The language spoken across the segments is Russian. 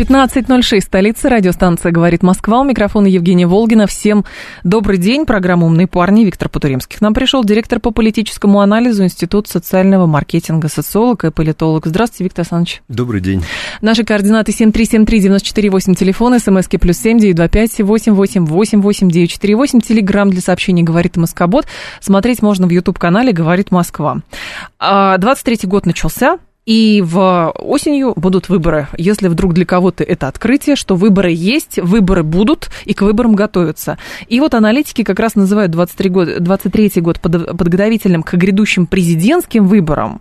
15.06, столица, радиостанция «Говорит Москва». У микрофона Евгения Волгина. Всем добрый день. Программа «Умные парни». Виктор Потуримский. К нам пришел директор по политическому анализу Института социального маркетинга, социолог и политолог. Здравствуйте, Виктор Александрович. Добрый день. Наши координаты 7373948, телефон, смски плюс семь девять два пять восемь восемь восемь восемь девять четыре восемь, телеграмм для сообщений «Говорит Москобот». Смотреть можно в YouTube-канале «Говорит Москва». 23-й а, год начался, и в осенью будут выборы. Если вдруг для кого-то это открытие, что выборы есть, выборы будут, и к выборам готовятся. И вот аналитики как раз называют 23 год, 23 год подготовительным к грядущим президентским выборам.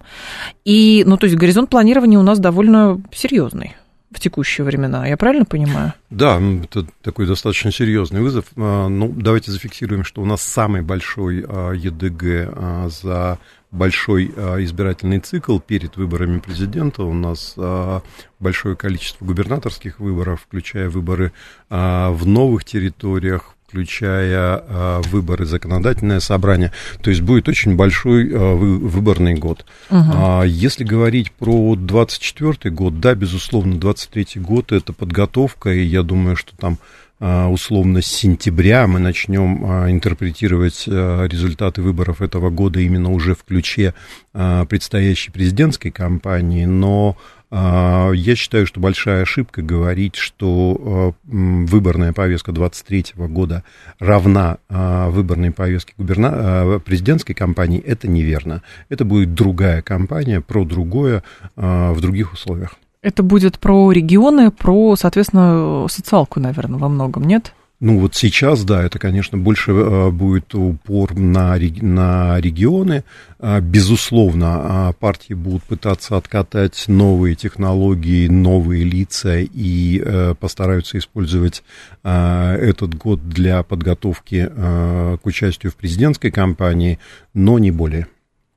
И, ну, то есть горизонт планирования у нас довольно серьезный в текущие времена. Я правильно понимаю? Да, это такой достаточно серьезный вызов. А, ну, давайте зафиксируем, что у нас самый большой а, ЕДГ а, за большой а, избирательный цикл перед выборами президента. У нас а, большое количество губернаторских выборов, включая выборы а, в новых территориях, включая э, выборы, законодательное собрание. То есть будет очень большой э, выборный год. Угу. А если говорить про 24 год, да, безусловно, 23 год это подготовка, и я думаю, что там а, условно с сентября мы начнем а, интерпретировать а, результаты выборов этого года именно уже в ключе предстоящей президентской кампании, но я считаю, что большая ошибка говорить, что выборная повестка 23 года равна выборной повестке губерна... президентской кампании. Это неверно. Это будет другая кампания про другое в других условиях. Это будет про регионы, про, соответственно, социалку, наверное, во многом, нет? Ну вот сейчас, да, это, конечно, больше э, будет упор на, на регионы. А, безусловно, а, партии будут пытаться откатать новые технологии, новые лица и э, постараются использовать а, этот год для подготовки к участию в президентской кампании, но не более.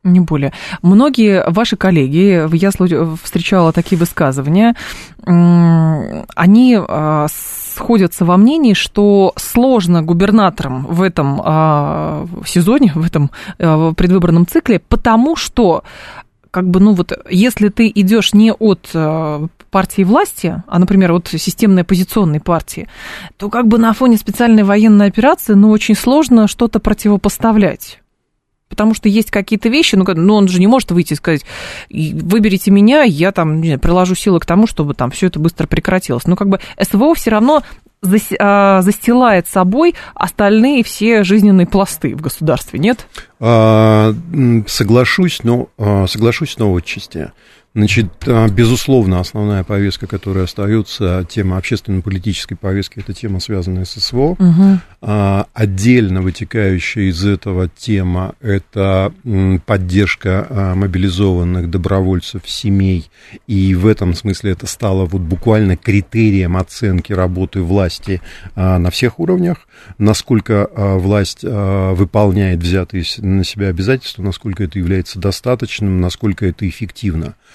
Не более. Многие ваши коллеги, я встречала такие высказывания, они а, сходятся во мнении, что сложно губернаторам в этом а, сезоне, в этом а, предвыборном цикле, потому что как бы, ну вот, если ты идешь не от партии власти, а, например, от системной оппозиционной партии, то как бы на фоне специальной военной операции, ну, очень сложно что-то противопоставлять потому что есть какие-то вещи, ну, ну, он же не может выйти и сказать, выберите меня, я там, не знаю, приложу силы к тому, чтобы там все это быстро прекратилось. Но как бы СВО все равно а, застилает собой остальные все жизненные пласты в государстве, нет? А, соглашусь, но а, соглашусь, но отчасти. Значит, а, безусловно, основная повестка, которая остается, тема общественно-политической повестки, это тема, связанная с СВО. Угу. Отдельно вытекающая из этого тема – это поддержка а, мобилизованных добровольцев, семей. И в этом смысле это стало вот буквально критерием оценки работы власти на всех уровнях. Насколько власть выполняет взятые на себя обязательства, насколько это является достаточным, насколько это эффективно.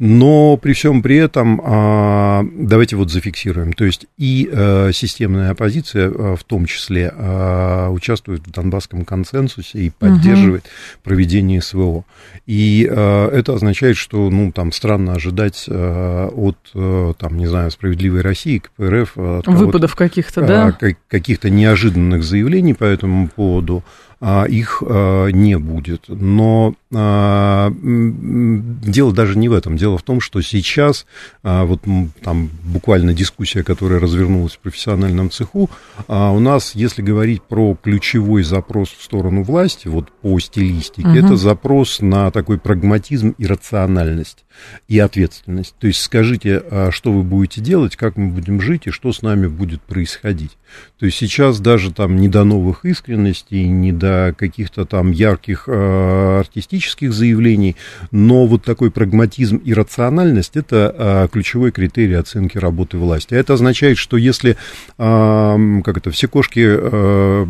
Но при всем при этом а, давайте вот зафиксируем. То есть и э, системная оппозиция э, в том числе э, участвует в Донбасском консенсусе и поддерживает угу. проведение СВО. И это означает, что ну, там странно ожидать от, там, не знаю, справедливой России, КПРФ... Выпадов каких-то, да? Каких-то неожиданных заявлений по этому поводу. А, их а, не будет. Но а, дело даже не в этом. Дело в том, что сейчас, вот там буквально дискуссия, которая развернулась в профессиональном цеху, у нас, если говорить про ключевой запрос в сторону власти, вот по стилистике, угу. это запрос на такой прагматизм и рациональность и ответственность. То есть скажите, что вы будете делать, как мы будем жить и что с нами будет происходить. То есть сейчас даже там не до новых искренностей, не до каких-то там ярких э, артистических заявлений, но вот такой прагматизм и рациональность – это а, ключевой критерий оценки работы власти. Это означает, что если, а, как это, все кошки а,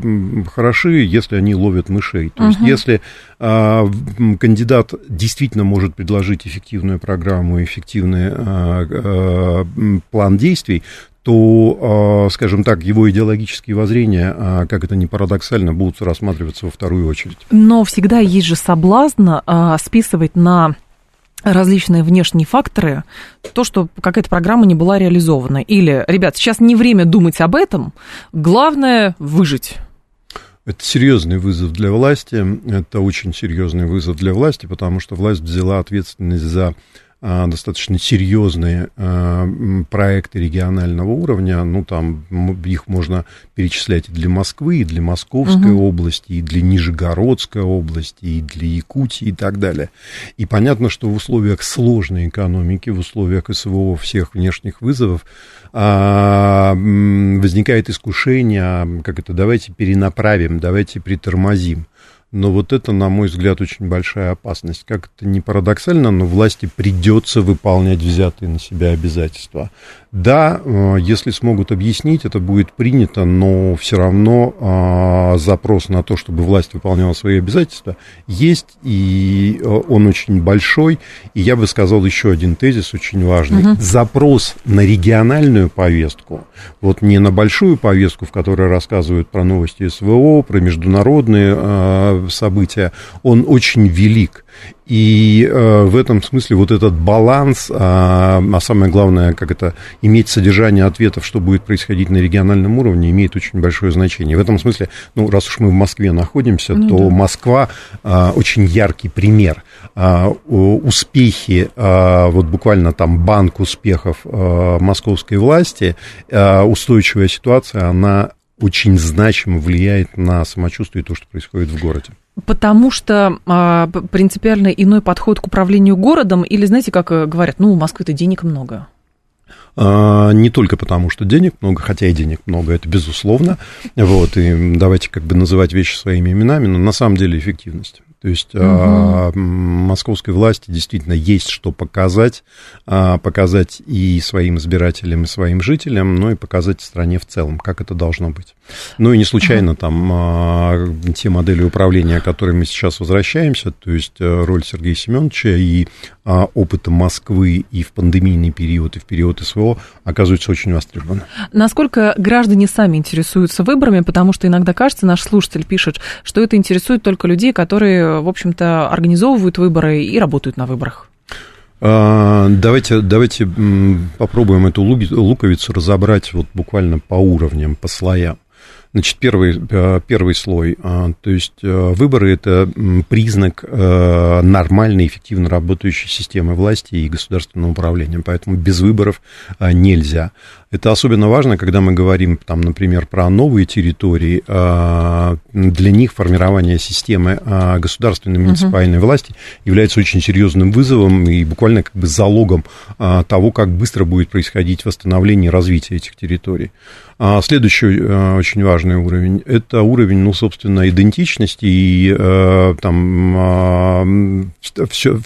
хороши, если они ловят мышей. То есть, если а, кандидат действительно может предложить эффективную программу, эффективный а, а, план действий, то, а, скажем так, его идеологические воззрения, а, как это ни парадоксально, будут рассматриваться во вторую очередь. Но всегда есть же соблазн а, списывать на различные внешние факторы, то, что какая-то программа не была реализована. Или, ребят, сейчас не время думать об этом, главное выжить. Это серьезный вызов для власти, это очень серьезный вызов для власти, потому что власть взяла ответственность за достаточно серьезные а, проекты регионального уровня. Ну, там их можно перечислять и для Москвы, и для Московской угу. области, и для Нижегородской области, и для Якутии и так далее. И понятно, что в условиях сложной экономики, в условиях СВО всех внешних вызовов а, возникает искушение, как это, давайте перенаправим, давайте притормозим. Но вот это, на мой взгляд, очень большая опасность. Как это не парадоксально, но власти придется выполнять взятые на себя обязательства. Да, э, если смогут объяснить, это будет принято, но все равно а, запрос на то, чтобы власть выполняла свои обязательства, есть, и э, он очень большой. И я бы сказал еще один тезис очень важный. Угу. Запрос на региональную повестку, вот не на большую повестку, в которой рассказывают про новости СВО, про международные а, события, он очень велик. И э, в этом смысле вот этот баланс, а, а самое главное, как это, иметь содержание ответов, что будет происходить на региональном уровне, имеет очень большое значение. В этом смысле, ну, раз уж мы в Москве находимся, ну, то да. Москва а, очень яркий пример. А, успехи, а, вот буквально там банк успехов а, московской власти, а, устойчивая ситуация, она очень значимо влияет на самочувствие и то, что происходит в городе. Потому что а, принципиально иной подход к управлению городом, или знаете, как э, говорят, ну, у Москвы-то денег много. А, не только потому, что денег много, хотя и денег много, это безусловно. Вот, и давайте как бы называть вещи своими именами, но на самом деле эффективность. То есть угу. а, московской власти действительно есть что показать, а, показать и своим избирателям, и своим жителям, но и показать стране в целом, как это должно быть. Ну и не случайно угу. там а, те модели управления, к которым мы сейчас возвращаемся, то есть э, роль Сергея Семеновича и а, опыта Москвы и в пандемийный период, и в период СВО оказывается очень востребованы. Насколько граждане сами интересуются выборами, потому что иногда кажется, наш слушатель пишет, что это интересует только людей, которые, в общем-то, организовывают выборы и работают на выборах. А, давайте, давайте попробуем эту луковицу разобрать вот буквально по уровням, по слоям. Значит, первый, э, первый слой, а, то есть э, выборы – это признак э, нормальной, эффективно работающей системы власти и государственного управления, поэтому без выборов нельзя. Это особенно важно, когда мы говорим, там, например, про новые территории. А, для них формирование системы а, государственной муниципальной uh-huh. власти является очень серьезным вызовом и буквально как бы залогом того, как быстро будет происходить восстановление и развитие этих территорий. Следующий очень важный уровень – это уровень, ну, собственно, идентичности и там все,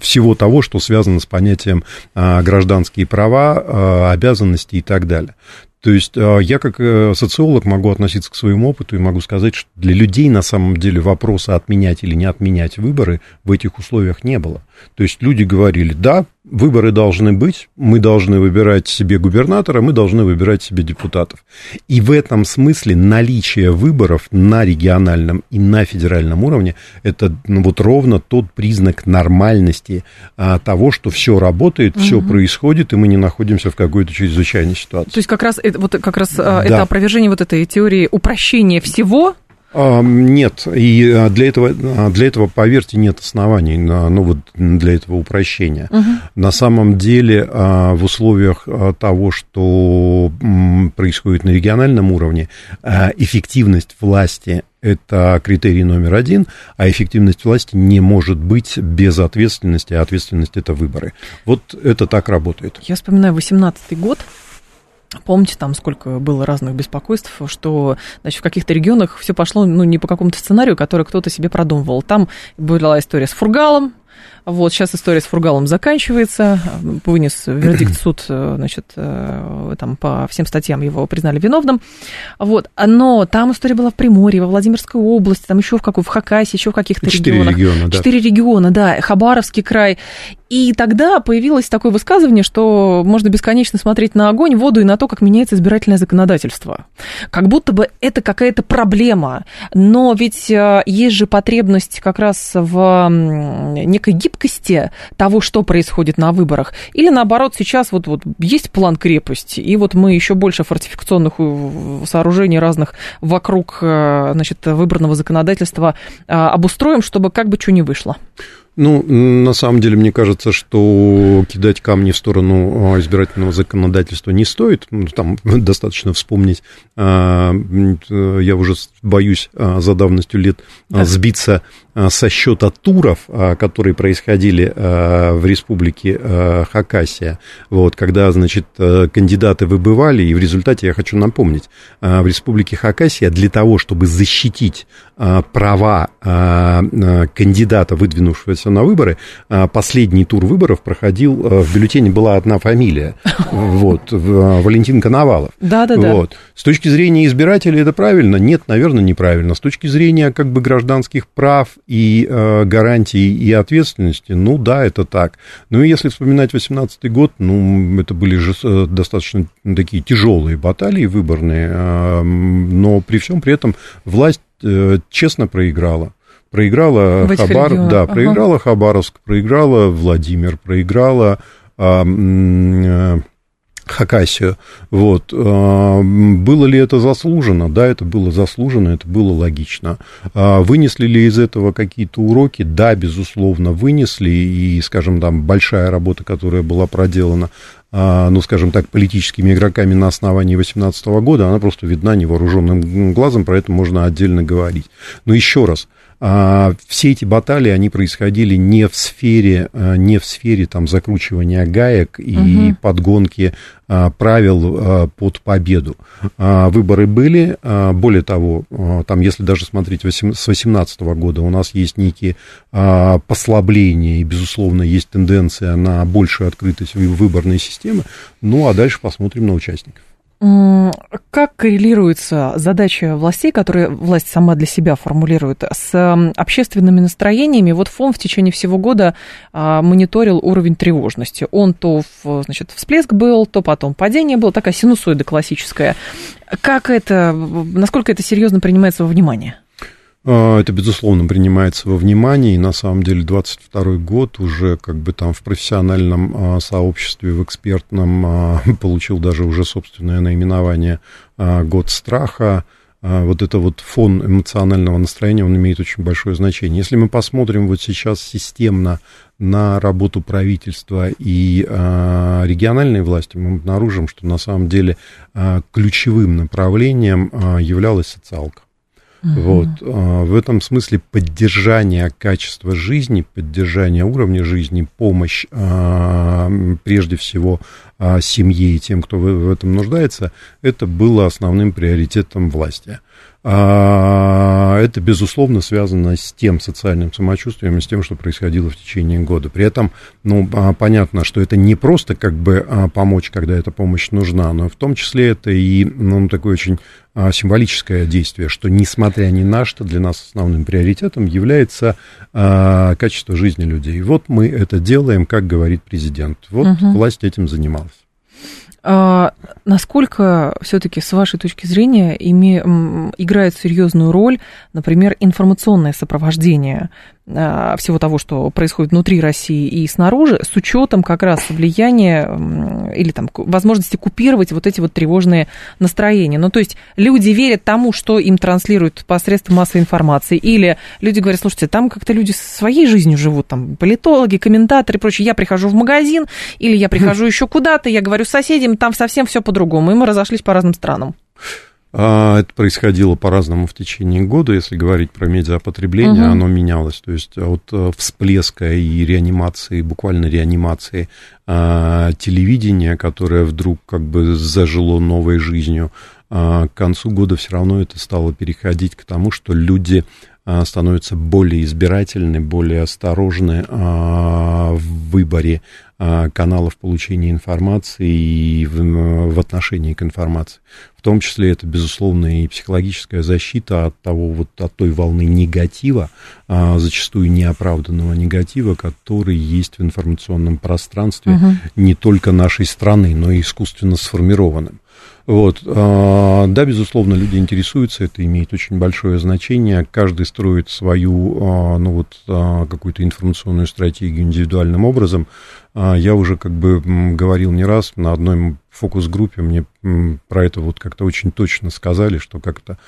всего того, что связано с понятием а, гражданские права, а, обязанности и так далее. То есть а, я как э, социолог могу относиться к своему опыту и могу сказать, что для людей на самом деле вопроса отменять или не отменять выборы в этих условиях не было. То есть люди говорили, да, выборы должны быть, мы должны выбирать себе губернатора, мы должны выбирать себе депутатов. И в этом смысле наличие выборов на региональном и на федеральном уровне это ну, вот ровно тот признак нормальности а, того, что все работает, угу. все происходит, и мы не находимся в какой-то чрезвычайной ситуации. То есть как раз это, вот как раз а, да. это опровержение вот этой теории упрощения всего нет, и а, для этого, а, для этого, поверьте, нет оснований, ну, вот для этого упрощения. Угу. На самом деле, а, в условиях того, что происходит на региональном уровне, эффективность власти это критерий номер один, а эффективность власти не может быть без ответственности, а ответственность это выборы. Вот это так работает. Я вспоминаю 18 год, Помните, там сколько было разных беспокойств, что значит, в каких-то регионах все пошло ну, не по какому-то сценарию, который кто-то себе продумывал. Там была история с Фургалом, Вот, сейчас история с Фургалом заканчивается. Вынес вердикт суд, э, значит, э, там по всем статьям его признали виновным. Вот, но там история была в Приморье, во Владимирской области, там еще в какой, в Хакасии, еще в каких-то регионах. региона, да. Четыре региона, да, Хабаровский край. И тогда появилось такое высказывание, что можно бесконечно смотреть на огонь, воду и на то, как меняется избирательное законодательство. Как будто бы это какая-то проблема. Но ведь э, есть же потребность как раз в некой гибкости того, что происходит на выборах. Или наоборот, сейчас вот, вот есть план крепости, и вот мы еще больше фортификационных э, сооружений разных вокруг э, значит, выбранного законодательства обустроим, чтобы как бы что ни вышло. Ну, на самом деле, мне кажется, что кидать камни в сторону а, избирательного законодательства не стоит. Ну, там достаточно вспомнить, а, я уже боюсь а, за давностью лет сбиться со счета туров, которые происходили в республике Хакасия, вот, когда, значит, кандидаты выбывали, и в результате, я хочу напомнить, в республике Хакасия для того, чтобы защитить права кандидата, выдвинувшегося на выборы, последний тур выборов проходил, в бюллетене была одна фамилия, вот, Валентин Коновалов. Да-да-да. Вот. С точки зрения избирателей это правильно? Нет, наверное, неправильно. С точки зрения как бы гражданских прав и э, гарантий и ответственности, ну да, это так. Ну и если вспоминать 18 год, ну это были же э, достаточно такие тяжелые баталии выборные, э, но при всем при этом власть э, честно проиграла. Проиграла Хабар, да, ага. проиграла Хабаровск, проиграла Владимир, проиграла а, а, Хакасию. Вот. А, было ли это заслужено? Да, это было заслужено, это было логично. А, вынесли ли из этого какие-то уроки? Да, безусловно, вынесли. И, скажем, там большая работа, которая была проделана ну, скажем так, политическими игроками на основании 2018 года, она просто видна невооруженным глазом, про это можно отдельно говорить. Но еще раз, а, все эти баталии, они происходили не в сфере, а, не в сфере там, закручивания гаек и угу. подгонки а, правил под победу. Выборы были, более того, там, если даже смотреть с 2018 года, у нас есть некие послабления, и, безусловно, есть тенденция на большую открытость выборной системы. Ну, а дальше посмотрим на участников. Как коррелируется задача властей, которые власть сама для себя формулирует, с общественными настроениями? Вот ФОМ в течение всего года а, мониторил уровень тревожности. Он то значит, всплеск был, то потом падение было, такая синусоида классическая. Как это, насколько это серьезно принимается во внимание? А, это, безусловно, принимается во внимание, и на самом деле 22 год уже как бы там в профессиональном а, сообществе, в экспертном а, получил даже уже собственное наименование «Год страха». Вот это вот фон эмоционального настроения, он имеет очень большое значение. Если мы посмотрим вот сейчас системно на работу правительства и региональной власти, мы обнаружим, что на самом деле ключевым направлением являлась социалка. Угу. Вот. А, в этом смысле поддержание качества жизни, поддержание уровня жизни, помощь а, прежде всего а, семье и тем, кто в этом нуждается, это было основным приоритетом власти. А, это, безусловно, связано с тем социальным самочувствием и с тем, что происходило в течение года. При этом, ну, а, понятно, что это не просто как бы а, помочь, когда эта помощь нужна, но в том числе это и ну, такое очень символическое действие, что, несмотря ни на что, для нас основным приоритетом является качество жизни людей. Вот мы это делаем, как говорит президент. Вот угу. власть этим занималась. А, насколько все-таки, с вашей точки зрения, име, играет серьезную роль, например, информационное сопровождение всего того, что происходит внутри России и снаружи, с учетом как раз влияния или там возможности купировать вот эти вот тревожные настроения. Ну, то есть люди верят тому, что им транслируют посредством массовой информации, или люди говорят, слушайте, там как-то люди своей жизнью живут, там политологи, комментаторы и прочее. Я прихожу в магазин, или я прихожу еще куда-то, я говорю с соседям, там совсем все по-другому, и мы разошлись по разным странам. А, это происходило по-разному в течение года, если говорить про медиапотребление, угу. оно менялось. То есть от э, всплеска и реанимации, буквально реанимации а, телевидения, которое вдруг как бы зажило новой жизнью, а, к концу года все равно это стало переходить к тому, что люди а, становятся более избирательны, более осторожны а, в выборе а, каналов получения информации и в, в отношении к информации. В том числе это, безусловно, и психологическая защита от того, вот от той волны негатива, а, зачастую неоправданного негатива, который есть в информационном пространстве угу. не только нашей страны, но и искусственно сформированным. Вот. А, да, безусловно, люди интересуются, это имеет очень большое значение. Каждый строит свою, а, ну вот, а, какую-то информационную стратегию индивидуальным образом. Я уже как бы говорил не раз на одной фокус-группе, мне про это вот как-то очень точно сказали, что как-то,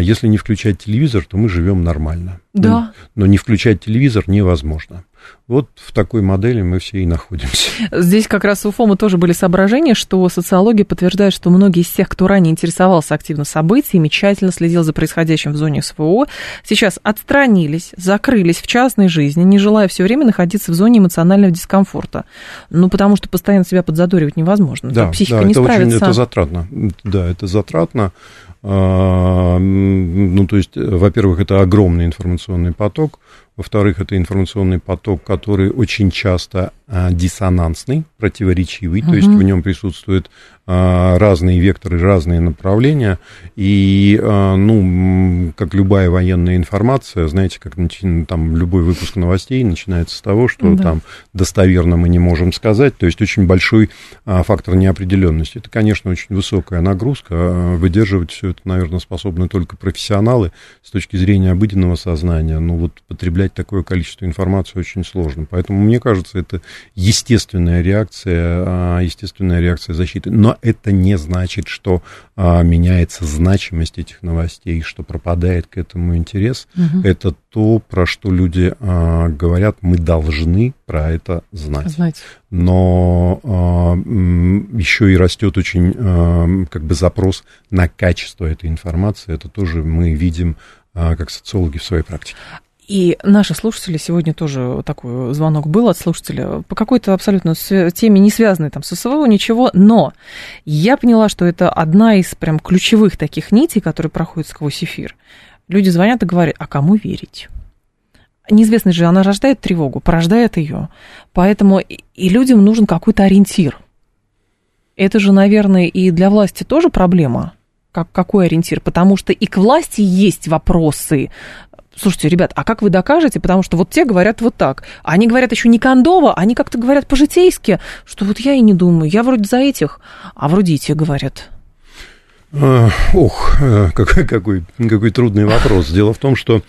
если не включать телевизор, то мы живем нормально. Да. Но не включать телевизор невозможно. Вот в такой модели мы все и находимся. Здесь как раз у ФОМа тоже были соображения, что социология подтверждает, что многие из тех, кто ранее интересовался активно событиями, тщательно следил за происходящим в зоне СВО, сейчас отстранились, закрылись в частной жизни, не желая все время находиться в зоне эмоционального дискомфорта. Ну, потому что постоянно себя подзадоривать невозможно. Да, психика да, не это справится. Очень, это затратно. Да, это затратно. А, ну, то есть, во-первых, это огромный информационный поток, во-вторых, это информационный поток, который очень часто а, диссонансный, противоречивый, угу. то есть в нем присутствуют а, разные векторы, разные направления, и, а, ну, как любая военная информация, знаете, как там любой выпуск новостей начинается с того, что да. там достоверно мы не можем сказать, то есть очень большой а, фактор неопределенности. Это, конечно, очень высокая нагрузка, а, выдерживать все это, наверное, способны только профессионалы с точки зрения обыденного сознания, ну, вот потреблять такое количество информации очень сложно. Поэтому, мне кажется, это естественная реакция, а, естественная реакция защиты. Но это не значит, что а, меняется значимость этих новостей, что пропадает к этому интерес. Угу. Это то, про что люди а, говорят, мы должны про это знать. знать. Но еще и растет очень как бы запрос на качество этой информации. Это тоже мы видим как социологи в своей практике. И наши слушатели, сегодня тоже такой звонок был от слушателя, по какой-то абсолютно теме, не связанной там с СВО, ничего, но я поняла, что это одна из прям ключевых таких нитей, которые проходят сквозь эфир. Люди звонят и говорят, а кому верить? Неизвестность же, она рождает тревогу, порождает ее. Поэтому и людям нужен какой-то ориентир. Это же, наверное, и для власти тоже проблема как, какой ориентир? Потому что и к власти есть вопросы слушайте, ребят, а как вы докажете? Потому что вот те говорят вот так. Они говорят еще не кондово, они как-то говорят по-житейски, что вот я и не думаю, я вроде за этих, а вроде и те говорят. Ох, э, какой, какой, какой трудный вопрос. Дело в том, что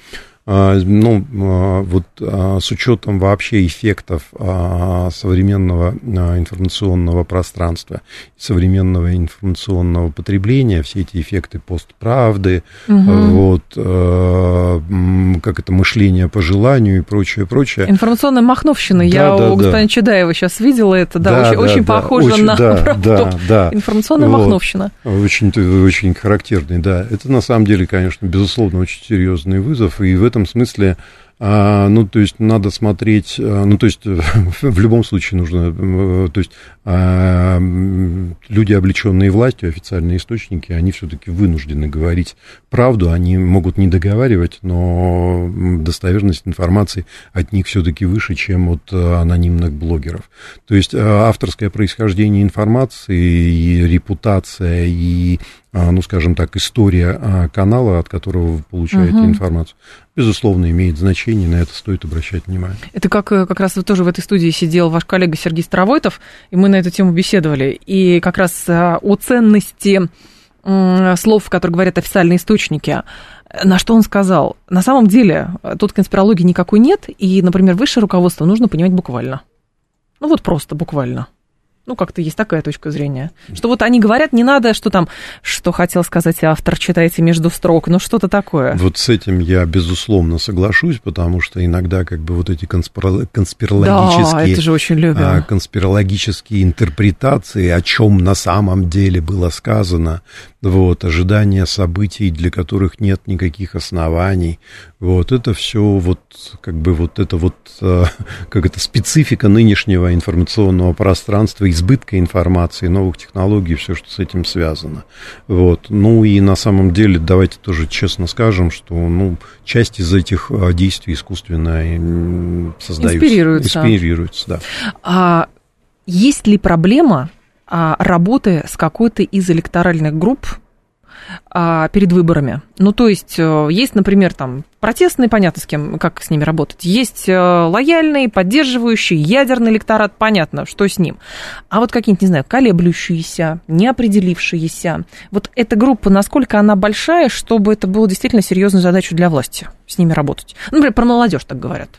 ну, а, вот а, с учетом вообще эффектов современного информационного пространства, современного информационного потребления, все эти эффекты постправды, угу. вот, как это, мышление по желанию и прочее, прочее. Информационная махновщина, да, я да, у господина да. Чедаева сейчас видела это, да, да очень, да, очень да, похоже очень, на да, правду. Да, да. Информационная вот. махновщина. Очень, очень характерный, да. Это на самом деле, конечно, безусловно, очень серьезный вызов, и в этом этом смысле а, ну, то есть надо смотреть, а, ну, то есть в любом случае нужно, э, то есть а, люди, облеченные властью, официальные источники, они все-таки вынуждены говорить правду, они могут не договаривать, но достоверность информации от них все-таки выше, чем от э, анонимных блогеров. То есть авторское происхождение информации и репутация и ну, скажем так, история канала, от которого вы получаете угу. информацию, безусловно, имеет значение, на это стоит обращать внимание. Это как э, как раз тоже в этой студии сидел ваш коллега Сергей Старовойтов, и мы на эту тему беседовали. И как раз э, о ценности слов, которые говорят официальные источники. На что он сказал? На самом деле, тут конспирологии никакой нет, и, например, высшее руководство нужно понимать буквально. Ну вот просто буквально. Ну, как-то есть такая точка зрения. Что вот они говорят, не надо, что там, что хотел сказать автор, читайте между строк, ну что-то такое. Вот с этим я, безусловно, соглашусь, потому что иногда как бы вот эти конспир... конспирологические... Да, же очень любим. А, конспирологические интерпретации, о чем на самом деле было сказано, вот, ожидание событий, для которых нет никаких оснований, вот, это все вот, как бы вот это вот, э, как это, специфика нынешнего информационного пространства, избытка информации, новых технологий, все, что с этим связано, вот, ну и на самом деле, давайте тоже честно скажем, что, ну, часть из этих э, действий искусственно создаются. Инспирируются. Инспирируются, да. А есть ли проблема работы с какой-то из электоральных групп а, перед выборами. Ну, то есть, э, есть, например, там протестные, понятно, с кем, как с ними работать. Есть э, лояльный, поддерживающий, ядерный электорат, понятно, что с ним. А вот какие-нибудь, не знаю, колеблющиеся, неопределившиеся. Вот эта группа, насколько она большая, чтобы это было действительно серьезной задачей для власти с ними работать? Ну, например, про молодежь так говорят.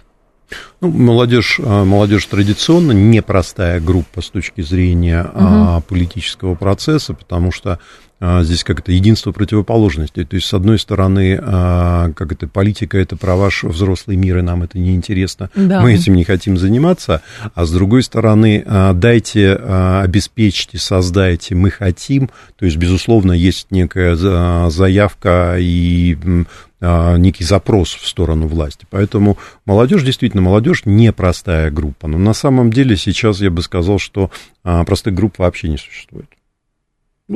Ну, молодежь, а, молодежь традиционно непростая группа с точки зрения угу. политического процесса, потому что а, здесь как это единство противоположностей. То есть, с одной стороны, как это политика, это про ваш взрослый мир, и нам это неинтересно, да. мы этим не хотим заниматься, а с другой стороны, дайте, обеспечьте, создайте, мы хотим. То есть, безусловно, есть некая заявка и некий запрос в сторону власти. Поэтому молодежь, действительно, молодежь непростая группа. Но на самом деле сейчас я бы сказал, что а, простых групп вообще не существует.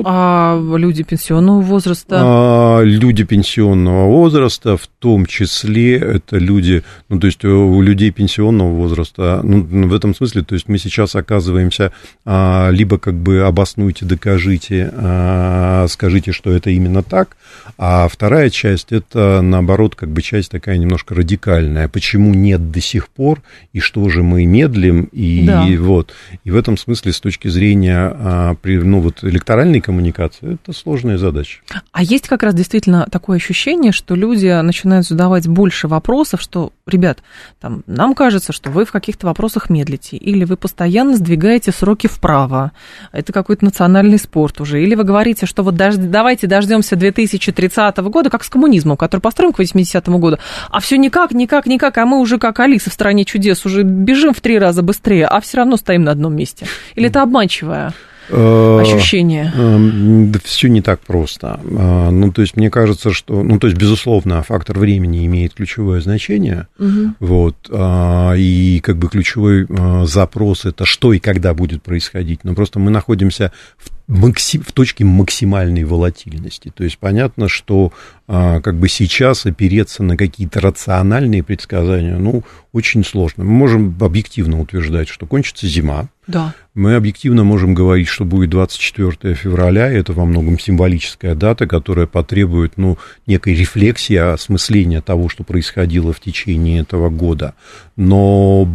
А люди пенсионного возраста? А, люди пенсионного возраста, в том числе это люди, ну, то есть у людей пенсионного возраста, ну, в этом смысле, то есть мы сейчас оказываемся, а, либо как бы обоснуйте, докажите, а, скажите, что это именно так, а вторая часть, это, наоборот, как бы часть такая немножко радикальная. Почему нет до сих пор, и что же мы медлим, и, да. и вот. И в этом смысле, с точки зрения, ну, вот электоральной коммуникации, это сложная задача. А есть как раз действительно такое ощущение, что люди начинают задавать больше вопросов, что, ребят, там, нам кажется, что вы в каких-то вопросах медлите, или вы постоянно сдвигаете сроки вправо, это какой-то национальный спорт уже, или вы говорите, что вот дож- давайте дождемся 2030 года, как с коммунизмом, который построен к 80-му году, а все никак, никак, никак, а мы уже как Алиса в стране чудес, уже бежим в три раза быстрее, а все равно стоим на одном месте. Или это обманчивое? Э, ощущение? Эм, да все не так просто. Э, ну, то есть, мне кажется, что, ну, то есть, безусловно, фактор времени имеет ключевое значение. Угу. Вот. Э, и как бы ключевой запрос это что и когда будет происходить. Но просто мы находимся в в точке максимальной волатильности. То есть понятно, что а, как бы сейчас опереться на какие-то рациональные предсказания, ну, очень сложно. Мы можем объективно утверждать, что кончится зима. Да. Мы объективно можем говорить, что будет 24 февраля, и это во многом символическая дата, которая потребует, ну, некой рефлексии, осмысления того, что происходило в течение этого года. Но,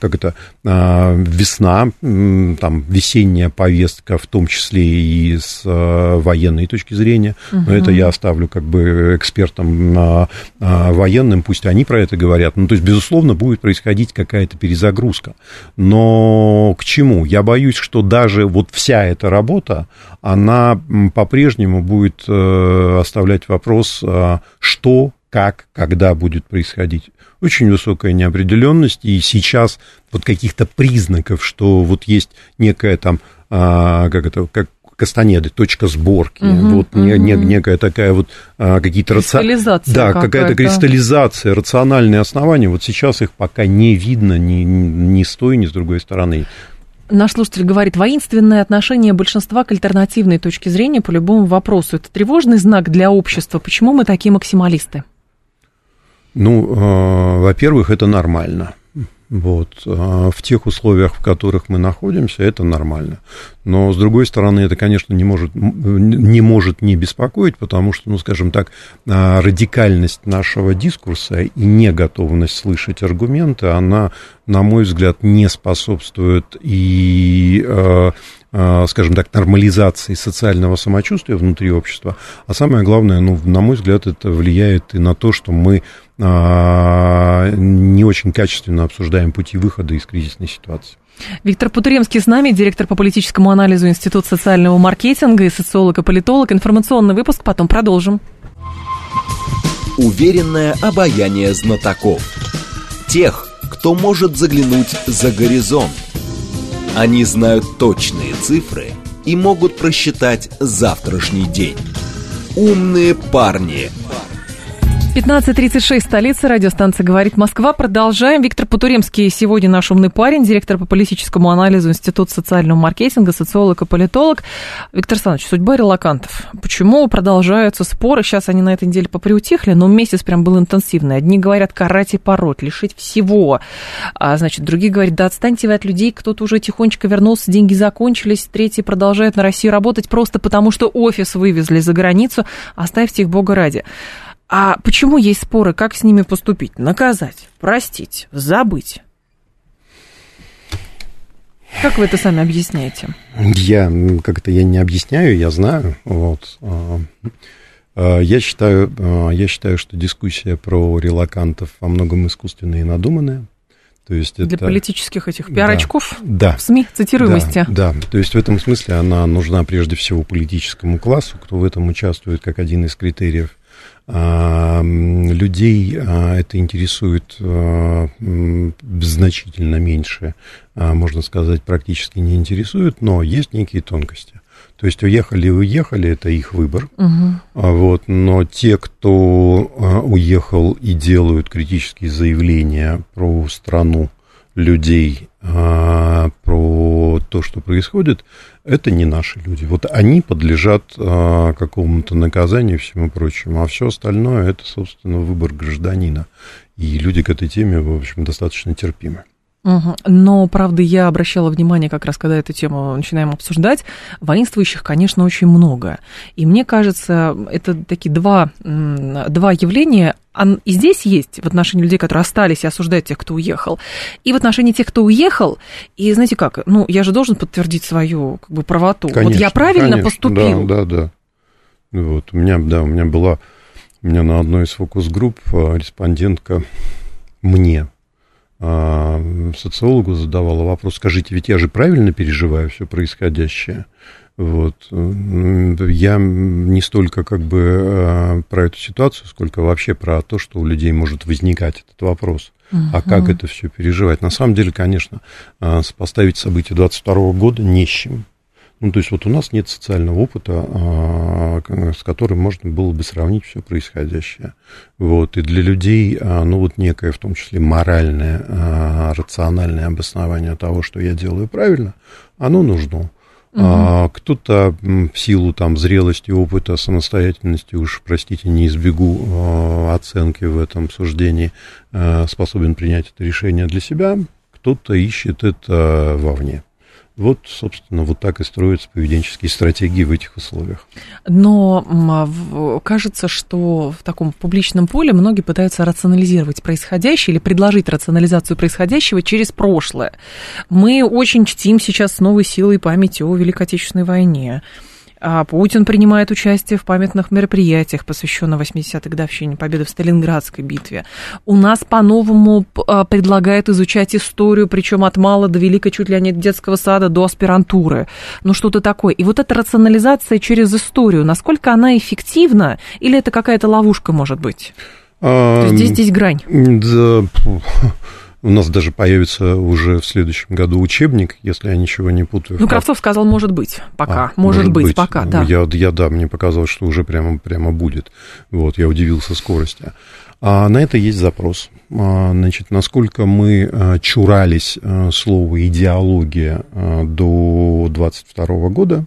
как это, а, весна, там, весенняя повестка, в том числе и с э, военной точки зрения. Угу. Но это я оставлю как бы экспертам а, а, военным, пусть они про это говорят. Ну, то есть, безусловно, будет происходить какая-то перезагрузка. Но к чему? Я боюсь, что даже вот вся эта работа, она по-прежнему будет э, оставлять вопрос, а, что, как, когда будет происходить. Очень высокая неопределенность, и сейчас вот каких-то признаков, что вот есть некая там а, как это, как Кастанеды, точка сборки, угу, вот угу. Не, не, некая такая вот а, какие-то кристаллизация, да, какая-то, какая-то кристаллизация, рациональные основания. Вот сейчас их пока не видно ни, ни с той, ни с другой стороны. Наш слушатель говорит, воинственное отношение большинства к альтернативной точке зрения по любому вопросу. Это тревожный знак для общества. Почему мы такие максималисты? Ну, э, во-первых, это нормально. Вот. А в тех условиях, в которых мы находимся, это нормально. Но, с другой стороны, это, конечно, не может не, может не беспокоить, потому что, ну, скажем так, а, радикальность нашего дискурса и неготовность слышать аргументы, она, на мой взгляд, не способствует и а, скажем так, нормализации социального самочувствия внутри общества, а самое главное, ну, на мой взгляд, это влияет и на то, что мы не очень качественно обсуждаем пути выхода из кризисной ситуации. Виктор Путуремский с нами, директор по политическому анализу Института социального маркетинга и социолог и политолог. Информационный выпуск, потом продолжим. Уверенное обаяние знатоков. Тех, кто может заглянуть за горизонт. Они знают точные цифры – и могут просчитать завтрашний день. Умные парни. 15.36, столица, радиостанция «Говорит Москва». Продолжаем. Виктор Потуремский сегодня наш умный парень, директор по политическому анализу Института социального маркетинга, социолог и политолог. Виктор Александрович, судьба релакантов. Почему продолжаются споры? Сейчас они на этой неделе поприутихли, но месяц прям был интенсивный. Одни говорят карать и пороть, лишить всего. А, значит, другие говорят, да отстаньте вы от людей, кто-то уже тихонечко вернулся, деньги закончились. Третьи продолжают на Россию работать просто потому, что офис вывезли за границу. Оставьте их, бога ради. А почему есть споры, как с ними поступить? Наказать, простить, забыть? Как вы это сами объясняете? Я как-то я не объясняю, я знаю. Вот. А, а, я считаю, а, я считаю, что дискуссия про релакантов во многом искусственная и надуманная. То есть Для это... политических этих пиарочков да, в СМИ, цитируемости. Да, да, то есть в этом смысле она нужна прежде всего политическому классу, кто в этом участвует как один из критериев людей а, это интересует а, значительно меньше, можно сказать, практически не интересует, но есть некие тонкости. То есть уехали и уехали, это их выбор. Угу. Вот, но те, кто уехал и делают критические заявления про страну людей, про то, что происходит, это не наши люди. Вот они подлежат а, какому-то наказанию и всему прочему, а все остальное это, собственно, выбор гражданина. И люди к этой теме, в общем, достаточно терпимы. Угу. Но, правда, я обращала внимание, как раз когда эту тему начинаем обсуждать, воинствующих, конечно, очень много. И мне кажется, это такие два, два явления. И здесь есть в отношении людей, которые остались и осуждают тех, кто уехал, и в отношении тех, кто уехал. И знаете как, ну, я же должен подтвердить свою как бы, правоту. Конечно, вот я правильно конечно, поступил. Да, да, да. Вот, у меня, да, у меня была, у меня на одной из фокус-групп а, респондентка мне а, социологу задавала вопрос, скажите, ведь я же правильно переживаю все происходящее? Вот. Я не столько как бы а, про эту ситуацию, сколько вообще про то, что у людей может возникать этот вопрос. Uh-huh. А как это все переживать? На самом деле, конечно, а, сопоставить события 22 года не с чем. Ну, то есть вот у нас нет социального опыта, а, с которым можно было бы сравнить все происходящее. Вот. И для людей, а, ну, вот некое, в том числе, моральное, а, рациональное обоснование того, что я делаю правильно, оно нужно. Угу. А, кто-то в силу там зрелости, опыта, самостоятельности, уж, простите, не избегу оценки в этом суждении, способен принять это решение для себя, кто-то ищет это вовне. Вот, собственно, вот так и строятся поведенческие стратегии в этих условиях. Но а, кажется, что в таком публичном поле многие пытаются рационализировать происходящее или предложить рационализацию происходящего через прошлое. Мы очень чтим сейчас с новой силой память о Великой Отечественной войне. А Путин принимает участие в памятных мероприятиях, посвященных 80-й годовщине победы в Сталинградской битве. У нас по-новому а, предлагают изучать историю, причем от мала до велика, чуть ли не от детского сада до аспирантуры. Ну, что-то такое. И вот эта рационализация через историю, насколько она эффективна, или это какая-то ловушка может быть? А, здесь, здесь грань. Да, у нас даже появится уже в следующем году учебник, если я ничего не путаю. Ну, Кравцов сказал, может быть, пока. А, может, может быть, быть, пока, да. Я, я, да, мне показалось, что уже прямо, прямо будет. Вот, я удивился скорости. А на это есть запрос. А, значит, насколько мы а, чурались а, слова идеология до 22 года,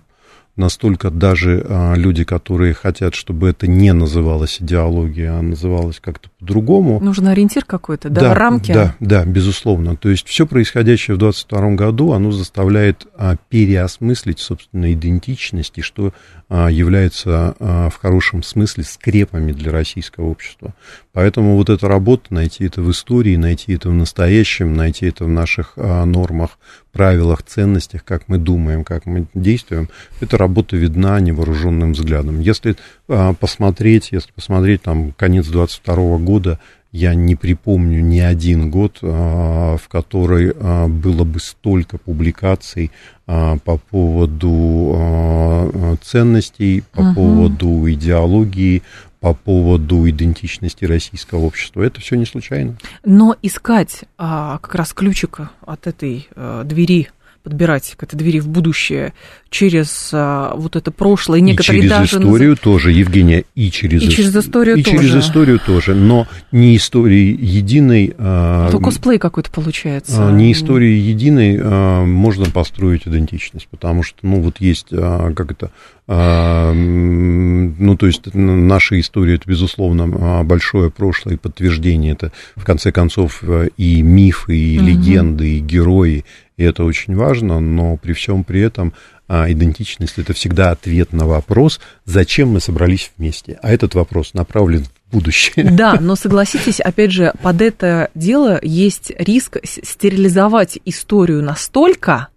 настолько даже а, люди, которые хотят, чтобы это не называлось идеологией, а называлось как-то по-другому. Нужен ориентир какой-то, да, да рамки? Да, да, безусловно. То есть все происходящее в 22 году, оно заставляет а, переосмыслить, собственно, идентичность и что а, является а, в хорошем смысле скрепами для российского общества. Поэтому вот эта работа, найти это в истории, найти это в настоящем, найти это в наших а, нормах, правилах, ценностях, как мы думаем, как мы действуем, эта работа видна невооруженным взглядом. Если посмотреть, если посмотреть там конец 22 года, я не припомню ни один год, в который было бы столько публикаций а, по поводу а, ценностей, по угу. поводу идеологии, по поводу идентичности российского общества. Это все не случайно. Но искать а, как раз ключик от этой а, двери, подбирать к этой двери в будущее через а, вот это прошлое, некоторые и через даже... историю тоже, Евгения, и через, и через историю и тоже. через историю тоже, но не истории единой... А то косплей какой-то получается. А, не истории единой а, можно построить идентичность, потому что, ну, вот есть, а, как это, а, ну, то есть наша история, это, безусловно, большое прошлое подтверждение, это, в конце концов, и мифы, и угу. легенды, и герои, и это очень важно, но при всем при этом а, идентичность это всегда ответ на вопрос, зачем мы собрались вместе. А этот вопрос направлен в будущее. Да, но согласитесь, опять же, под это дело есть риск стерилизовать историю настолько,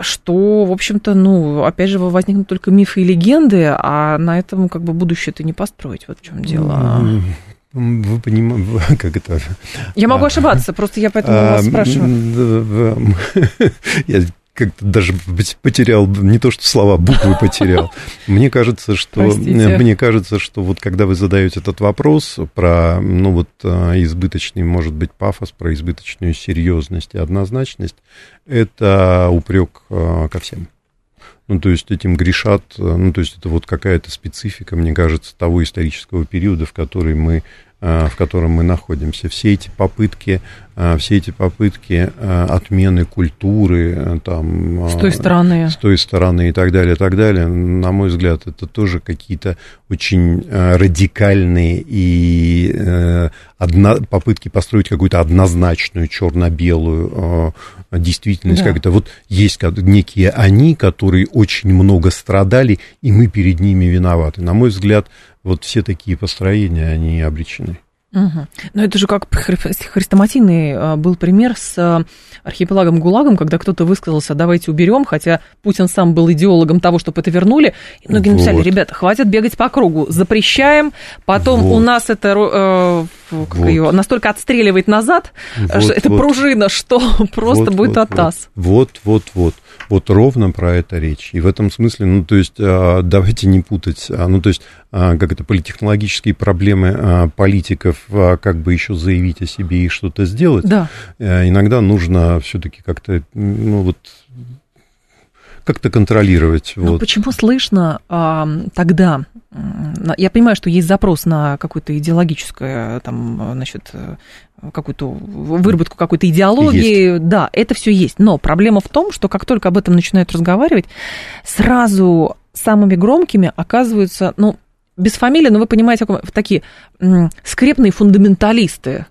что, в общем-то, ну, опять же, возникнут только мифы и легенды, а на этом как бы будущее-то не построить. Вот в чем дело. Вы понимаете, как это... Я могу а, ошибаться, просто я поэтому а, вас спрашиваю. Я как-то даже потерял, не то что слова, буквы потерял. Мне кажется, что, Простите. мне кажется, что вот когда вы задаете этот вопрос про, ну вот, а, избыточный, может быть, пафос, про избыточную серьезность и однозначность, это упрек а, ко всем. Ну, то есть этим грешат, ну, то есть это вот какая-то специфика, мне кажется, того исторического периода, в который мы в котором мы находимся. Все эти попытки, а, все эти попытки а, отмены культуры, там, с той стороны, с той стороны и так далее, и так далее, на мой взгляд, это тоже какие-то очень радикальные и э, одна, попытки построить какую-то однозначную черно-белую действительность, да. как это вот есть некие они, которые очень много страдали, и мы перед ними виноваты. На мой взгляд, вот все такие построения, они обречены. Угу. Но это же как хрестоматийный а, был пример с а, архипелагом ГУЛАГом, когда кто-то высказался, давайте уберем, хотя Путин сам был идеологом того, чтобы это вернули. И многие вот. написали, ребята, хватит бегать по кругу, запрещаем, потом вот. у нас это э, как вот. ее, настолько отстреливает назад, вот, это вот. пружина, что просто вот, будет вот, атас. Вот, вот, вот. Вот ровно про это речь. И в этом смысле, ну, то есть, а, давайте не путать, а, ну, то есть, а, как это, политехнологические проблемы политиков, как бы еще заявить о себе и что-то сделать. Да. Иногда нужно все-таки как-то, ну, вот, как-то контролировать. Но вот. почему слышно а, тогда? Я понимаю, что есть запрос на какую-то идеологическую, там, значит, какую-то выработку какой-то идеологии. Есть. Да, это все есть. Но проблема в том, что как только об этом начинают разговаривать, сразу самыми громкими оказываются, ну, без фамилии, но вы понимаете, такие скрепные фундаменталисты,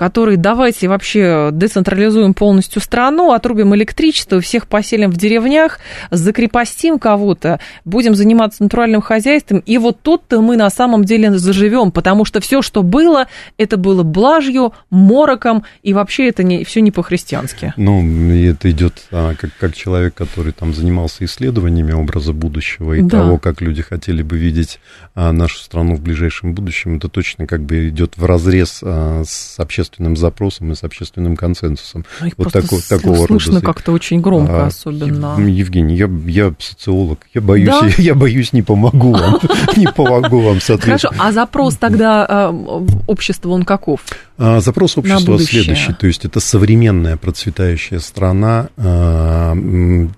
который давайте вообще децентрализуем полностью страну, отрубим электричество, всех поселим в деревнях, закрепостим кого-то, будем заниматься натуральным хозяйством, и вот тут-то мы на самом деле заживем, потому что все, что было, это было блажью, мороком, и вообще это не, все не по-христиански. Ну, это идет а, как, как человек, который там занимался исследованиями образа будущего и да. того, как люди хотели бы видеть а, нашу страну в ближайшем будущем, это точно как бы идет в разрез а, с общественным запросом и с общественным консенсусом. Ну, вот тако, такого слышно рода. как-то очень громко, а, особенно. Евгений, я, я социолог, я боюсь, да? я, я боюсь, не помогу вам, не помогу вам Хорошо, а запрос тогда а, общества, он каков? А, запрос общества следующий, то есть это современная процветающая страна, а,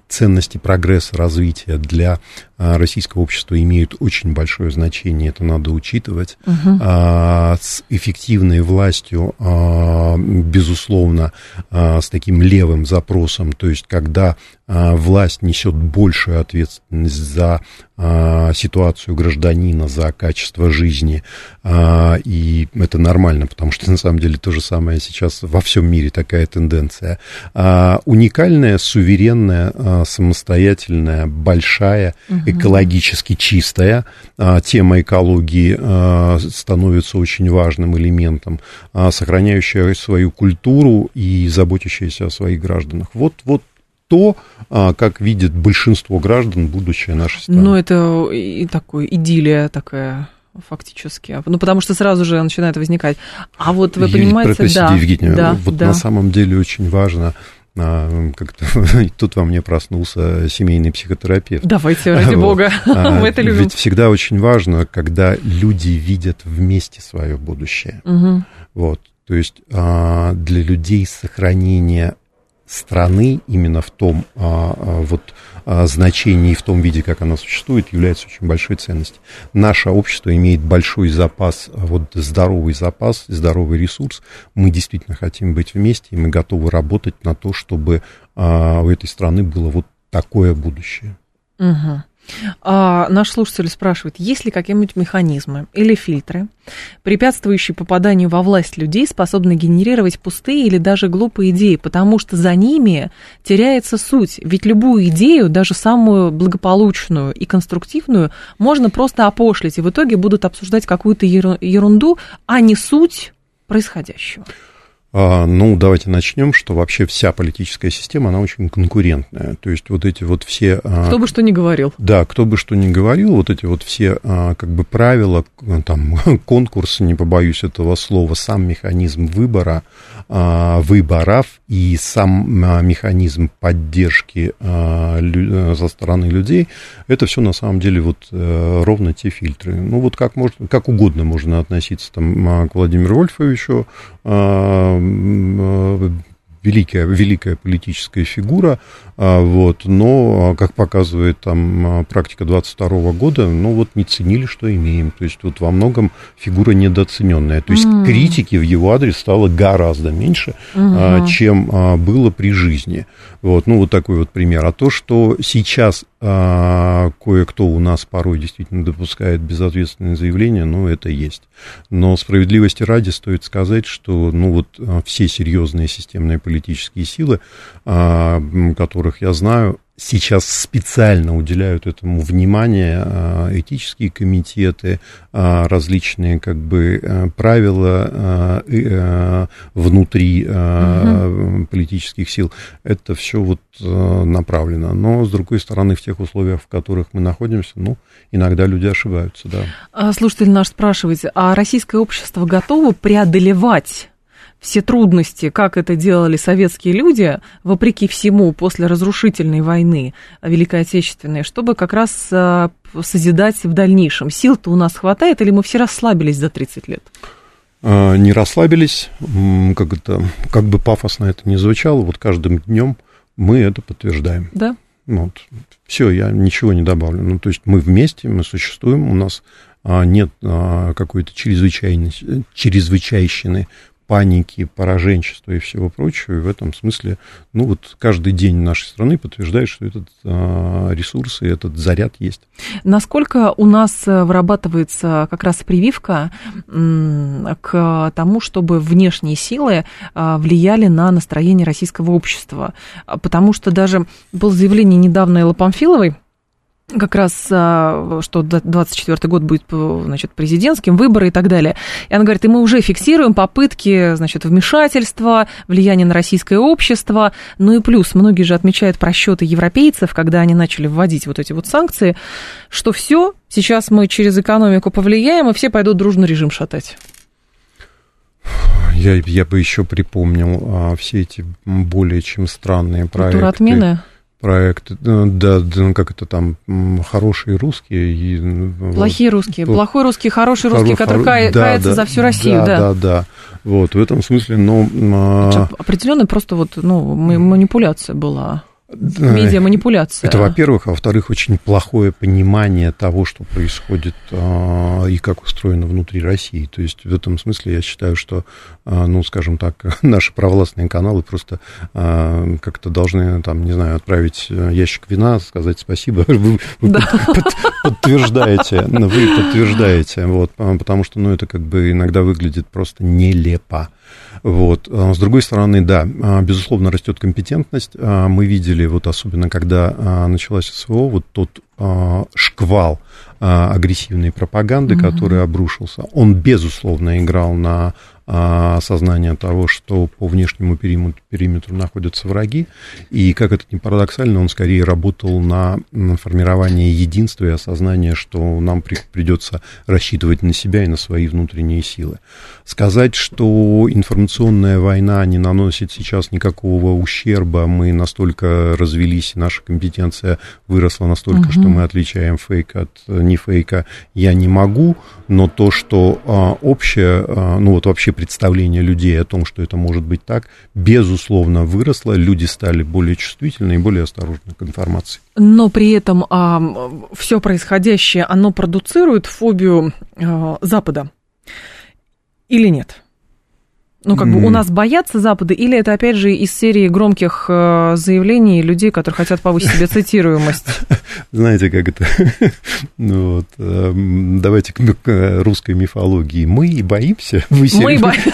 ценности прогресса, развития для российского общества имеют очень большое значение, это надо учитывать. Угу. С эффективной властью а, безусловно, а, с таким левым запросом, то есть когда а, власть несет большую ответственность за ситуацию гражданина, за качество жизни, и это нормально, потому что на самом деле то же самое сейчас во всем мире такая тенденция. Уникальная, суверенная, самостоятельная, большая, экологически чистая тема экологии становится очень важным элементом, сохраняющая свою культуру и заботящаяся о своих гражданах. Вот, вот то, а, как видит большинство граждан будущее нашей страны. Ну, это и такое идиллия такая фактически. Ну, потому что сразу же начинает возникать. А вот вы понимаете, Простите, да, Евгения, да, вот да. на самом деле очень важно а, как-то тут во мне проснулся семейный психотерапевт. Давайте, ради вот. бога, а, мы это любим. Ведь всегда очень важно, когда люди видят вместе свое будущее. Угу. Вот, то есть для людей сохранение страны именно в том а, а, вот а, значении и в том виде, как она существует, является очень большой ценностью. Наше общество имеет большой запас, вот здоровый запас, здоровый ресурс. Мы действительно хотим быть вместе, и мы готовы работать на то, чтобы у этой страны было вот такое будущее. Угу. А, наш слушатель спрашивает, есть ли какие-нибудь механизмы или фильтры, препятствующие попаданию во власть людей, способны генерировать пустые или даже глупые идеи, потому что за ними теряется суть. Ведь любую идею, даже самую благополучную и конструктивную, можно просто опошлить, и в итоге будут обсуждать какую-то ерунду, а не суть происходящего. А, ну, давайте начнем, что вообще вся политическая система, она очень конкурентная. То есть вот эти вот все... А, кто бы что ни говорил. Да, кто бы что ни говорил, вот эти вот все а, как бы правила, там, конкурс, не побоюсь этого слова, сам механизм выбора, выборов и сам механизм поддержки со стороны людей, это все на самом деле вот э, ровно те фильтры. Ну, вот как, можно, как угодно можно относиться там, к Владимиру Вольфовичу, великая, великая политическая фигура, а, вот, но, как показывает там практика 22 года, ну вот не ценили, что имеем. То есть вот во многом фигура недооцененная. То есть mm. критики в его адрес стало гораздо меньше, mm-hmm. чем было при жизни. Вот, ну вот такой вот пример. А то, что сейчас а, кое-кто у нас порой действительно допускает безответственные заявления, ну, это есть. Но справедливости ради стоит сказать, что, ну, вот а, все серьезные системные политические силы, а, которых я знаю, сейчас специально уделяют этому внимание а, этические комитеты, а, различные как бы э, правила а, э, внутри угу. политических сил. Это все вот направлено. Но, с другой стороны, в тех условиях, в которых мы находимся, ну, иногда люди ошибаются, да. Слушатель наш спрашивает, а российское общество готово преодолевать все трудности, как это делали советские люди, вопреки всему, после разрушительной войны Великой Отечественной, чтобы как раз э, созидать в дальнейшем. Сил-то у нас хватает, или мы все расслабились за 30 лет? А, не расслабились, как, это, как бы пафосно это ни звучало, вот каждым днем мы это подтверждаем. Да. Вот. Все, я ничего не добавлю. Ну, то есть мы вместе, мы существуем, у нас а, нет а, какой-то чрезвычайщины паники, пораженчества и всего прочего. И в этом смысле, ну вот каждый день нашей страны подтверждает, что этот а, ресурс и этот заряд есть. Насколько у нас э, вырабатывается как раз прививка к тому, чтобы внешние силы а, влияли на настроение российского общества? Потому что даже было заявление недавно Эллы Памфиловой, как раз, а, что 24 год будет, значит, президентским, выборы и так далее. И она говорит, и мы уже фиксируем попытки, значит, вмешательства, влияния на российское общество. Ну и плюс, многие же отмечают просчеты европейцев, когда они начали вводить вот эти вот санкции, что все, сейчас мы через экономику повлияем, и все пойдут дружно режим шатать. Я, я бы еще припомнил а, все эти более чем странные проекты. Культура отмены? Проект, э, да, как это там, хорошие русские. И, Плохие вот, русские, плохой русский, хороший русский, хоро, который хоро, да, кается да, за всю Россию, да. Да, да, да. Вот, в этом смысле, ну... А... Определенная просто вот, ну, манипуляция была. Медиаманипуляция. Это, во-первых, а во-вторых, очень плохое понимание того, что происходит а, и как устроено внутри России. То есть в этом смысле я считаю, что, а, ну, скажем так, наши провластные каналы просто а, как-то должны, там, не знаю, отправить ящик вина, сказать спасибо. Вы, вы да. под, подтверждаете, вы подтверждаете, вот, потому что, ну, это как бы иногда выглядит просто нелепо. Вот. А, с другой стороны, да, а, безусловно, растет компетентность. А, мы видели, вот особенно когда началась СВО, вот тот шквал агрессивной пропаганды, угу. который обрушился, он, безусловно, играл на осознание того, что по внешнему периметру, периметру находятся враги, и, как это ни парадоксально, он скорее работал на, на формирование единства и осознание, что нам при, придется рассчитывать на себя и на свои внутренние силы. Сказать, что информационная война не наносит сейчас никакого ущерба, мы настолько развелись, наша компетенция выросла настолько, угу. что мы отличаем фейк от не фейка, я не могу, но то, что а, общее, а, ну вот вообще представление людей о том, что это может быть так, безусловно выросло, люди стали более чувствительны и более осторожны к информации. Но при этом а, все происходящее, оно продуцирует фобию а, Запада или нет? Ну, как бы у нас боятся Запада, или это, опять же, из серии громких э, заявлений людей, которые хотят повысить себе цитируемость? Знаете, как это? ну, вот, э, давайте к, к русской мифологии. Мы боимся. Мы боимся.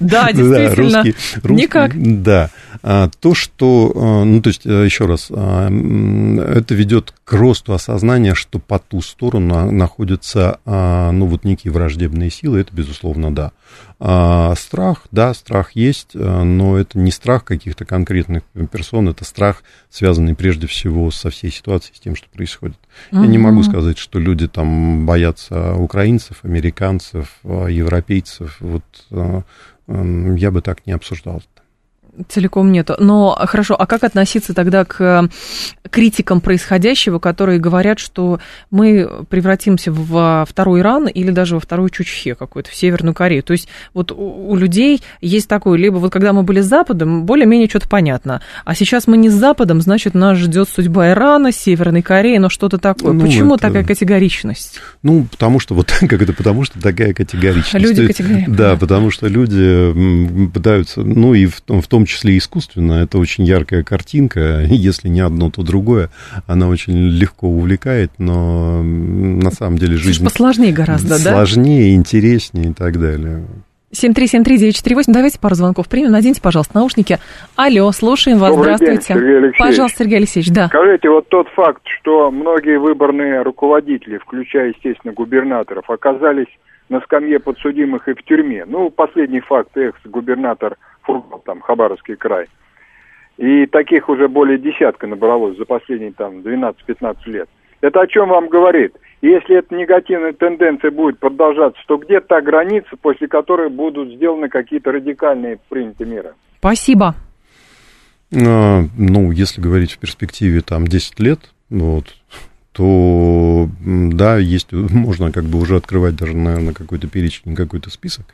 Да, действительно. Никак. Да. А, то, что, а, ну, то есть, э, еще раз, а, это ведет к росту осознания, что по ту сторону находятся, ну, вот некие враждебные силы, это, безусловно, да. А, страх, да, страх есть, но это не страх каких-то конкретных персон, это страх, связанный прежде всего со всей ситуацией, с тем, что происходит. Я не могу сказать, что люди там боятся украинцев, американцев, европейцев. Вот я бы так не обсуждал целиком нету. Но хорошо, а как относиться тогда к критикам происходящего, которые говорят, что мы превратимся во второй Иран или даже во вторую Чучхе какой-то, в Северную Корею? То есть вот у, у людей есть такое, либо вот когда мы были с Западом, более-менее что-то понятно, а сейчас мы не с Западом, значит, нас ждет судьба Ирана, Северной Кореи, но что-то такое. Ну, Почему это... такая категоричность? Ну, потому что вот как это, потому что такая категоричность. Люди категоричны. Да, потому что люди пытаются, ну и в том, в том числе искусственно. Это очень яркая картинка. Если не одно, то другое. Она очень легко увлекает, но на самом деле жизнь... Посложнее гораздо, сложнее, да? Сложнее, интереснее и так далее. 7373948. Давайте пару звонков примем. Наденьте, пожалуйста, наушники. Алло, слушаем вас. Добрый Здравствуйте. День, Сергей Алексеевич. Пожалуйста, Сергей Алексеевич, да. Скажите, вот тот факт, что многие выборные руководители, включая, естественно, губернаторов, оказались на скамье подсудимых и в тюрьме. Ну, последний факт, экс-губернатор Фургал, там, Хабаровский край. И таких уже более десятка набралось за последние там 12-15 лет. Это о чем вам говорит? Если эта негативная тенденция будет продолжаться, то где та граница, после которой будут сделаны какие-то радикальные приняты меры? Спасибо. А, ну, если говорить в перспективе там 10 лет, вот, то да, есть, можно как бы уже открывать даже, наверное, какой-то перечень, какой-то список.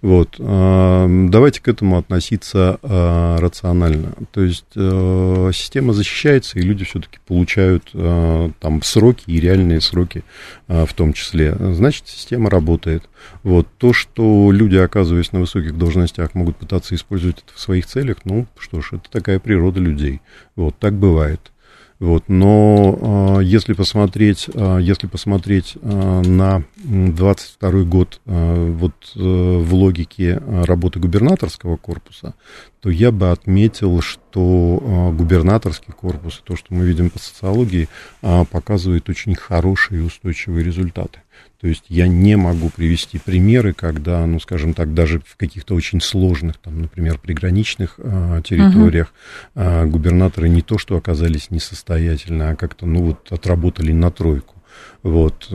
Вот. А, давайте к этому относиться а, рационально. То есть а, система защищается, и люди все-таки получают там сроки и реальные сроки в том числе. Значит, система работает. Вот. То, что люди, оказываясь на высоких должностях, могут пытаться использовать это в своих целях, ну, что ж, это такая природа людей. Вот, так бывает. Вот, но э, если посмотреть, э, если посмотреть э, на 22 год э, вот э, в логике работы губернаторского корпуса, то я бы отметил, что э, губернаторский корпус, то, что мы видим по социологии, э, показывает очень хорошие и устойчивые результаты. То есть я не могу привести примеры, когда, ну, скажем так, даже в каких-то очень сложных, там, например, приграничных э, территориях э, губернаторы не то что оказались несостоятельны, а как-то, ну, вот отработали на тройку. Вот,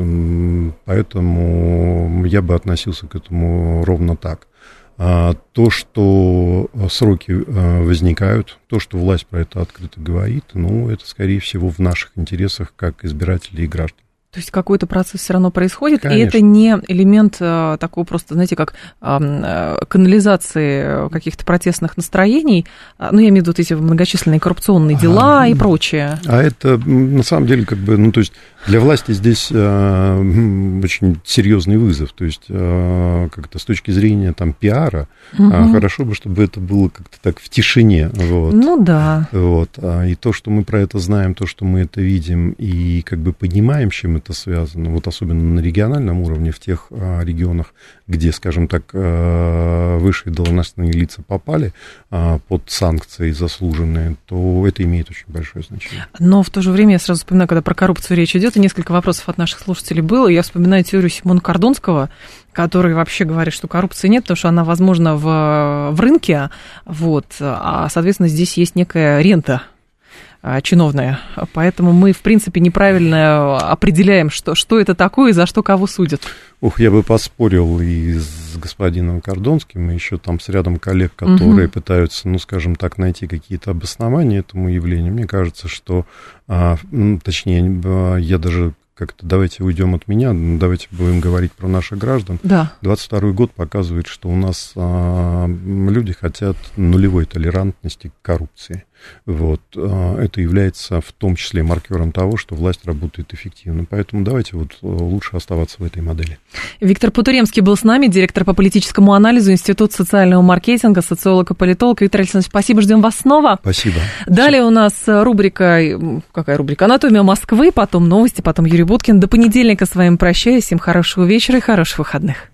поэтому я бы относился к этому ровно так. А то, что сроки э, возникают, то, что власть про это открыто говорит, ну, это, скорее всего, в наших интересах как избирателей и граждан. То есть какой-то процесс все равно происходит, Конечно. и это не элемент а, такого просто, знаете, как а, канализации каких-то протестных настроений. А, ну, я имею в виду вот эти многочисленные коррупционные дела а, и прочее. А это на самом деле как бы, ну, то есть для власти здесь э, очень серьезный вызов. То есть э, как-то с точки зрения там пиара угу. э, хорошо бы, чтобы это было как-то так в тишине. Вот. Ну да. Вот. И то, что мы про это знаем, то, что мы это видим и как бы понимаем, чем это связано, вот особенно на региональном уровне, в тех э, регионах, где, скажем так, э, высшие должностные лица попали э, под санкции заслуженные, то это имеет очень большое значение. Но в то же время я сразу вспоминаю, когда про коррупцию речь идет, несколько вопросов от наших слушателей было. Я вспоминаю теорию Симона Кордонского, который вообще говорит, что коррупции нет, потому что она возможна в, в рынке, вот, а, соответственно, здесь есть некая рента а, чиновная. Поэтому мы, в принципе, неправильно определяем, что, что это такое и за что кого судят. Ух, я бы поспорил и с господином Кордонским, и еще там с рядом коллег, которые угу. пытаются, ну, скажем так, найти какие-то обоснования этому явлению. Мне кажется, что, а, точнее, я даже как-то давайте уйдем от меня, давайте будем говорить про наших граждан. Да. 22 год показывает, что у нас а, люди хотят нулевой толерантности к коррупции. Вот. А, это является в том числе маркером того, что власть работает эффективно. Поэтому давайте вот а, лучше оставаться в этой модели. Виктор Путуремский был с нами, директор по политическому анализу Институт социального маркетинга, социолог и политолог. Виктор Александрович, спасибо, ждем вас снова. Спасибо. Далее у нас рубрика, какая рубрика? Анатомия Москвы, потом новости, потом Юрий Буткин. До понедельника с вами прощаюсь. Всем хорошего вечера и хороших выходных.